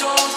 Don't